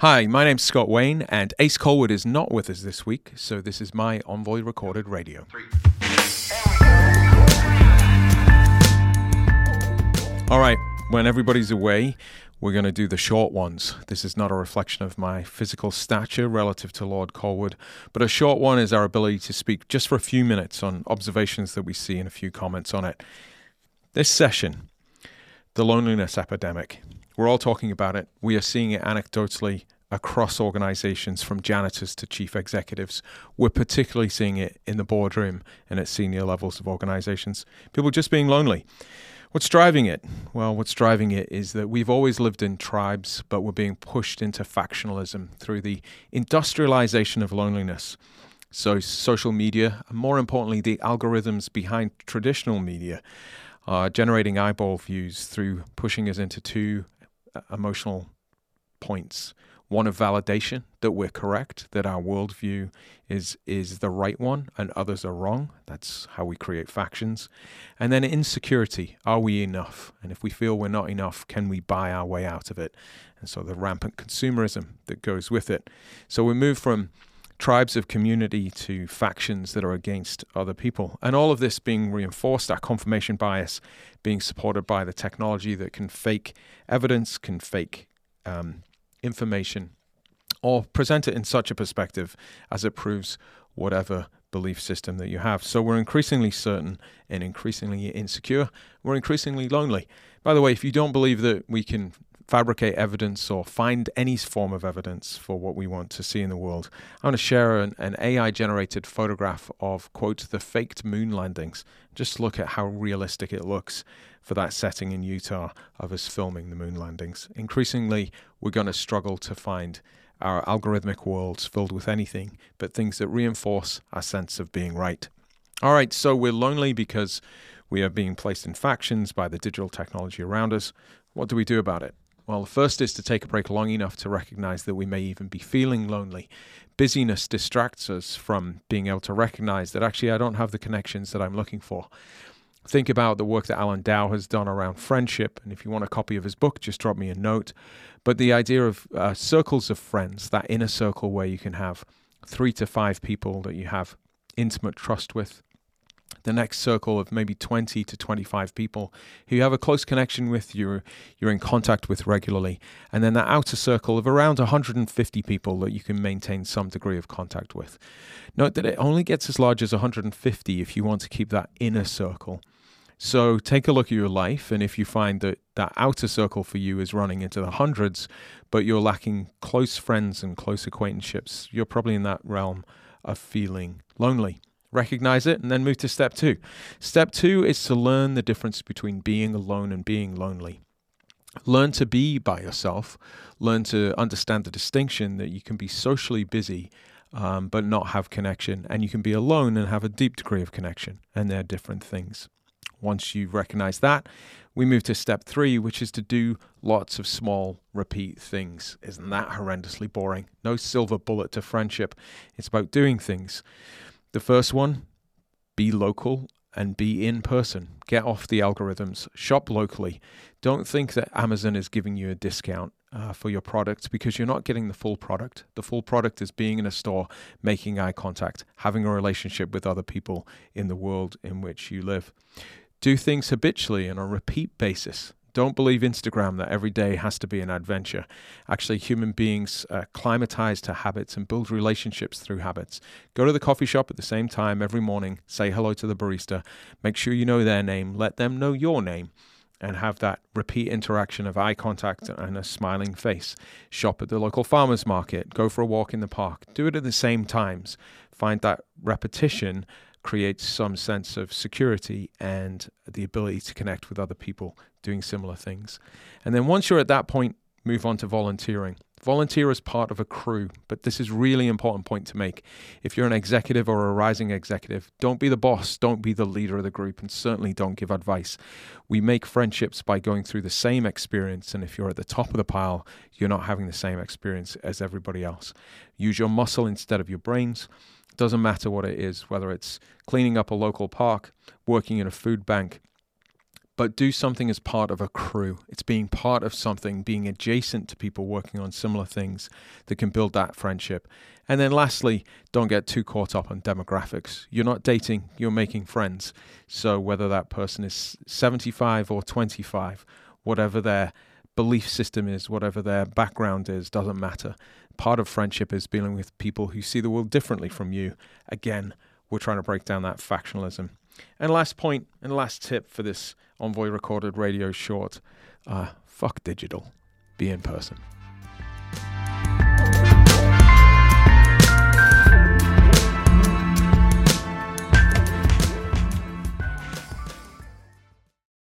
Hi, my name's Scott Wayne, and Ace Colwood is not with us this week, so this is my Envoy recorded radio. All right, when everybody's away, we're going to do the short ones. This is not a reflection of my physical stature relative to Lord Colwood, but a short one is our ability to speak just for a few minutes on observations that we see and a few comments on it. This session, the loneliness epidemic. We're all talking about it. We are seeing it anecdotally across organizations from janitors to chief executives. We're particularly seeing it in the boardroom and at senior levels of organizations. People just being lonely. What's driving it? Well, what's driving it is that we've always lived in tribes, but we're being pushed into factionalism through the industrialization of loneliness. So, social media, and more importantly, the algorithms behind traditional media, are generating eyeball views through pushing us into two emotional points one of validation that we're correct, that our worldview is is the right one and others are wrong. That's how we create factions. And then insecurity. Are we enough? And if we feel we're not enough, can we buy our way out of it? And so the rampant consumerism that goes with it. So we move from tribes of community to factions that are against other people. And all of this being reinforced, our confirmation bias being supported by the technology that can fake evidence, can fake um, information, or present it in such a perspective as it proves whatever belief system that you have. So we're increasingly certain and increasingly insecure. We're increasingly lonely. By the way, if you don't believe that we can fabricate evidence or find any form of evidence for what we want to see in the world, I want to share an, an AI generated photograph of, quote, the faked moon landings. Just look at how realistic it looks for that setting in Utah of us filming the moon landings. Increasingly, we're going to struggle to find our algorithmic worlds filled with anything but things that reinforce our sense of being right. All right, so we're lonely because we are being placed in factions by the digital technology around us. What do we do about it? Well, the first is to take a break long enough to recognize that we may even be feeling lonely. Busyness distracts us from being able to recognize that actually I don't have the connections that I'm looking for think about the work that Alan Dow has done around friendship. And if you want a copy of his book, just drop me a note. But the idea of uh, circles of friends, that inner circle where you can have three to five people that you have intimate trust with. The next circle of maybe 20 to 25 people who you have a close connection with, you're, you're in contact with regularly. And then that outer circle of around 150 people that you can maintain some degree of contact with. Note that it only gets as large as 150 if you want to keep that inner circle. So take a look at your life, and if you find that that outer circle for you is running into the hundreds, but you're lacking close friends and close acquaintanceships, you're probably in that realm of feeling lonely. Recognize it and then move to step two. Step two is to learn the difference between being alone and being lonely. Learn to be by yourself. Learn to understand the distinction that you can be socially busy um, but not have connection, and you can be alone and have a deep degree of connection, and they're different things. Once you recognize that, we move to step three, which is to do lots of small, repeat things. Isn't that horrendously boring? No silver bullet to friendship. It's about doing things. The first one, be local and be in person. Get off the algorithms. Shop locally. Don't think that Amazon is giving you a discount uh, for your product because you're not getting the full product. The full product is being in a store, making eye contact, having a relationship with other people in the world in which you live. Do things habitually on a repeat basis. Don't believe Instagram that every day has to be an adventure. Actually, human beings uh, climatize to habits and build relationships through habits. Go to the coffee shop at the same time every morning, say hello to the barista, make sure you know their name, let them know your name and have that repeat interaction of eye contact and a smiling face. Shop at the local farmers market, go for a walk in the park, do it at the same times. Find that repetition creates some sense of security and the ability to connect with other people doing similar things. And then once you're at that point, move on to volunteering. Volunteer as part of a crew, but this is really important point to make. If you're an executive or a rising executive, don't be the boss, don't be the leader of the group, and certainly don't give advice. We make friendships by going through the same experience, and if you're at the top of the pile, you're not having the same experience as everybody else. Use your muscle instead of your brains. Doesn't matter what it is, whether it's cleaning up a local park, working in a food bank, but do something as part of a crew. It's being part of something, being adjacent to people working on similar things that can build that friendship. And then lastly, don't get too caught up on demographics. You're not dating, you're making friends. So whether that person is 75 or 25, whatever their belief system is, whatever their background is, doesn't matter. Part of friendship is dealing with people who see the world differently from you. Again, we're trying to break down that factionalism. And last point and last tip for this Envoy recorded radio short uh, fuck digital, be in person.